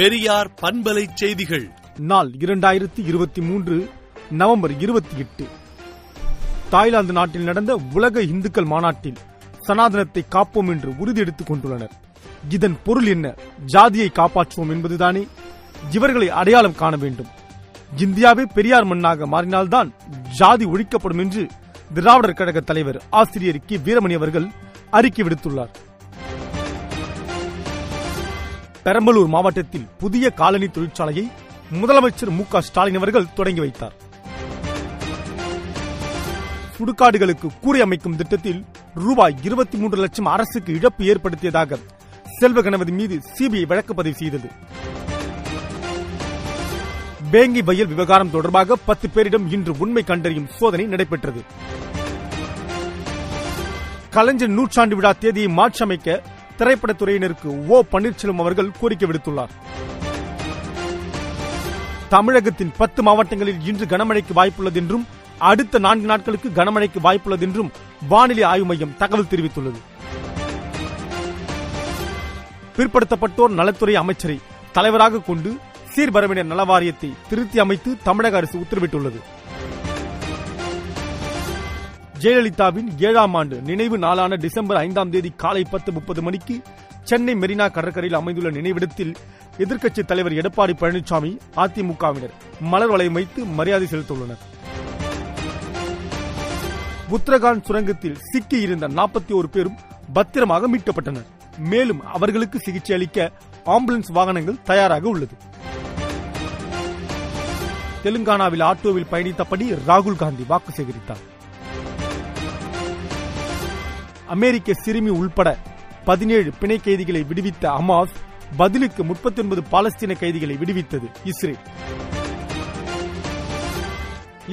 பெரியார் பண்பலை செய்திகள். நாள் இரண்டாயிரத்தி இருபத்தி மூன்று நவம்பர் இருபத்தி எட்டு. தாய்லாந்து நாட்டில் நடந்த உலக இந்துக்கள் மாநாட்டில் சனாதனத்தை காப்போம் என்று உறுதி எடுத்துக் கொண்டுள்ளனர். இதன் பொருள் என்ன? ஜாதியை காப்பாற்றுவோம் என்பதுதானே? இவர்களை அடையாளம் காண வேண்டும். இந்தியாவே பெரியார் மண்ணாக மாறினால்தான் ஜாதி ஒழிக்கப்படும் என்று திராவிடர் கழக தலைவர் ஆசிரியர் கி வீரமணி அவர்கள் அறிக்கை விடுத்துள்ளார். பெரம்பலூர் மாவட்டத்தில் புதிய காலனி தொழிற்சாலையை முதலமைச்சர் மு ஸ்டாலின் அவர்கள் தொடங்கி வைத்தார். சுடுகாடுகளுக்கு கூரை அமைக்கும் திட்டத்தில் ரூபாய் இருபத்தி மூன்று லட்சம் அரசுக்கு இழப்பு ஏற்படுத்தியதாக செல்வ கணபதி மீது சிபிஐ வழக்கு பதிவு செய்தது. பேங்கி வயல் விவகாரம் தொடர்பாக பத்து பேரிடம் இன்று உண்மை கண்டறியும் சோதனை நடைபெற்றது. கலைஞர் நூற்றாண்டு விழா தேதியை மாற்றியமைக்க திரைப்படத்துறையினருக்கு ஓ பன்னீர்செல்வம் அவர்கள் கோரிக்கை விடுத்துள்ளார். தமிழகத்தின் பத்து மாவட்டங்களில் இன்று கனமழைக்கு வாய்ப்புள்ளது என்றும் அடுத்த நான்கு நாட்களுக்கு கனமழைக்கு வாய்ப்புள்ளது என்றும் வானிலை ஆய்வு மையம் தகவல் தெரிவித்துள்ளது. பிற்படுத்தப்பட்டோர் நலத்துறை அமைச்சரை தலைவராக கொண்டு சீர்பரவினர் நலவாரியத்தை திருத்தி அமைத்து தமிழக அரசு உத்தரவிட்டுள்ளது. ஜெயலலிதாவின் ஏழாம் ஆண்டு நினைவு நாளான டிசம்பர் ஐந்தாம் தேதி காலை பத்து முப்பது மணிக்கு சென்னை மெரினா கடற்கரையில் அமைந்துள்ள நினைவிடத்தில் எதிர்க்கட்சித் தலைவர் எடப்பாடி பழனிசாமி அதிமுகவினர் மலர் வளையம் வைத்து மரியாதை செலுத்தியுள்ளனர். உத்தரகாண்ட் சுரங்கத்தில் சிக்கி இருந்த நாற்பத்தி ஒரு பேரும் பத்திரமாக மீட்கப்பட்டனர். மேலும் அவர்களுக்கு சிகிச்சை அளிக்க ஆம்புலன்ஸ் வாகனங்கள் தயாராக உள்ளது. தெலுங்கானாவில் ஆட்டோவில் பயணித்தபடி ராகுல் காந்தி வாக்கு சேகரித்தார். அமெரிக்க சிறுமி உள்பட பதினேழு பிணை கைதிகளை விடுவித்த ஹமாஸ் பதிலுக்கு முப்பத்தி ஒன்பது பாலஸ்தீன கைதிகளை விடுவித்தது இஸ்ரேல்.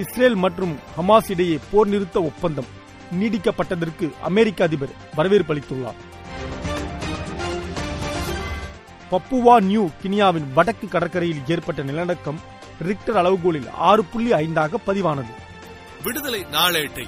இஸ்ரேல் மற்றும் ஹமாஸ் இடையே போர் நிறுத்த ஒப்பந்தம் நீடிக்கப்பட்டதற்கு அமெரிக்க அதிபர் வரவேற்பு அளித்துள்ளார். பப்புவா நியூ கினியாவின் வடக்கு கடற்கரையில் ஏற்பட்ட நிலநடுக்கம் ரிக்டர் அளவுகோலில் ஆறு புள்ளி ஐந்தாக பதிவானது. விடுதலை நாளேட்டை